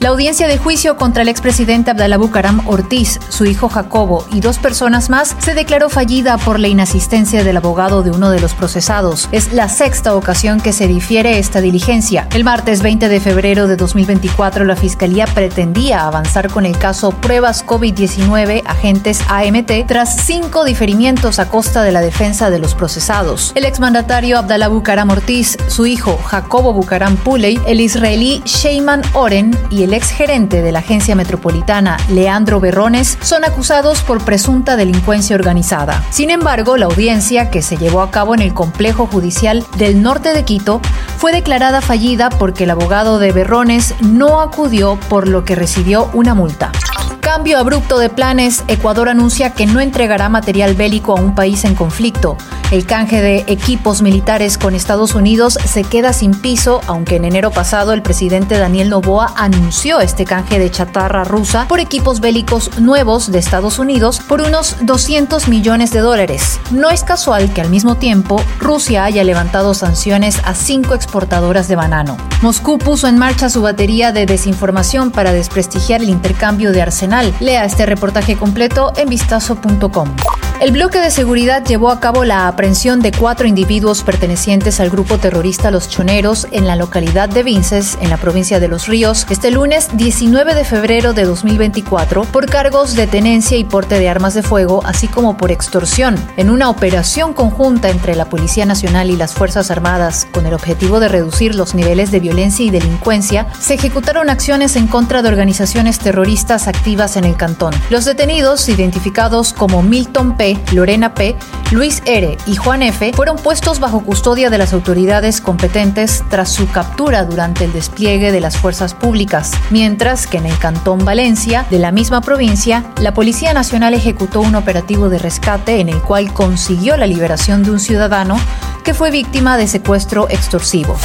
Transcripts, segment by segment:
La audiencia de juicio contra el expresidente Abdalá Bucaram Ortiz, su hijo Jacobo y dos personas más se declaró fallida por la inasistencia del abogado de uno de los procesados. Es la sexta ocasión que se difiere esta diligencia. El martes 20 de febrero de 2024, la Fiscalía pretendía avanzar con el caso Pruebas COVID-19 Agentes AMT tras cinco diferimientos a costa de la defensa de los procesados. El exmandatario Abdalá Bucaram Ortiz, su hijo Jacobo Bucaram Puley, el israelí Sheyman Oren y el el exgerente de la agencia metropolitana, Leandro Berrones, son acusados por presunta delincuencia organizada. Sin embargo, la audiencia, que se llevó a cabo en el complejo judicial del norte de Quito, fue declarada fallida porque el abogado de Berrones no acudió por lo que recibió una multa. Cambio abrupto de planes, Ecuador anuncia que no entregará material bélico a un país en conflicto. El canje de equipos militares con Estados Unidos se queda sin piso, aunque en enero pasado el presidente Daniel Novoa anunció este canje de chatarra rusa por equipos bélicos nuevos de Estados Unidos por unos 200 millones de dólares. No es casual que al mismo tiempo Rusia haya levantado sanciones a cinco exportadoras de banano. Moscú puso en marcha su batería de desinformación para desprestigiar el intercambio de arsenal. Lea este reportaje completo en vistazo.com. El bloque de seguridad llevó a cabo la aprehensión de cuatro individuos pertenecientes al grupo terrorista Los Choneros en la localidad de Vinces, en la provincia de Los Ríos, este lunes 19 de febrero de 2024 por cargos de tenencia y porte de armas de fuego, así como por extorsión, en una operación conjunta entre la Policía Nacional y las Fuerzas Armadas con el objetivo de reducir los niveles de violencia y delincuencia, se ejecutaron acciones en contra de organizaciones terroristas activas en el cantón. Los detenidos, identificados como Milton P., Lorena P., Luis R. y Juan F. fueron puestos bajo custodia de las autoridades competentes tras su captura durante el despliegue de las fuerzas públicas, mientras que en el Cantón Valencia, de la misma provincia, la Policía Nacional ejecutó un operativo de rescate en el cual consiguió la liberación de un ciudadano que fue víctima de secuestro extorsivo.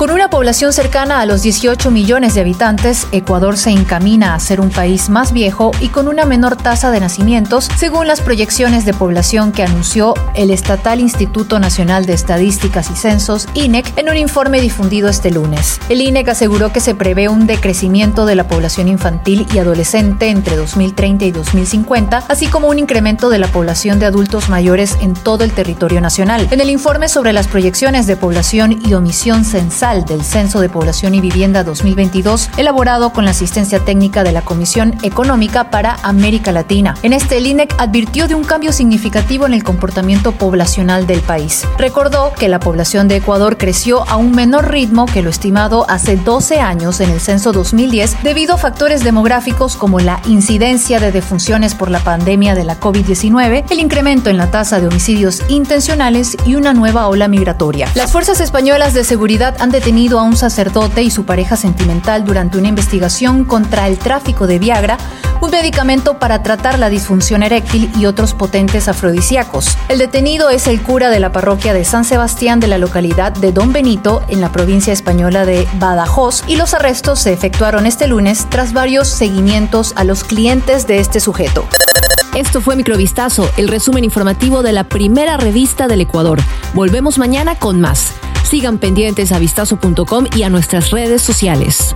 Con una población cercana a los 18 millones de habitantes, Ecuador se encamina a ser un país más viejo y con una menor tasa de nacimientos, según las proyecciones de población que anunció el estatal Instituto Nacional de Estadísticas y Censos, INEC, en un informe difundido este lunes. El INEC aseguró que se prevé un decrecimiento de la población infantil y adolescente entre 2030 y 2050, así como un incremento de la población de adultos mayores en todo el territorio nacional. En el informe sobre las proyecciones de población y omisión censal del Censo de Población y Vivienda 2022, elaborado con la asistencia técnica de la Comisión Económica para América Latina. En este, el INEC advirtió de un cambio significativo en el comportamiento poblacional del país. Recordó que la población de Ecuador creció a un menor ritmo que lo estimado hace 12 años en el censo 2010 debido a factores demográficos como la incidencia de defunciones por la pandemia de la COVID-19, el incremento en la tasa de homicidios intencionales y una nueva ola migratoria. Las fuerzas españolas de seguridad han detenido a un sacerdote y su pareja sentimental durante una investigación contra el tráfico de Viagra, un medicamento para tratar la disfunción eréctil y otros potentes afrodisíacos. El detenido es el cura de la parroquia de San Sebastián de la localidad de Don Benito, en la provincia española de Badajoz, y los arrestos se efectuaron este lunes tras varios seguimientos a los clientes de este sujeto. Esto fue Microvistazo, el resumen informativo de la primera revista del Ecuador. Volvemos mañana con más. Sigan pendientes a vistazo.com y a nuestras redes sociales.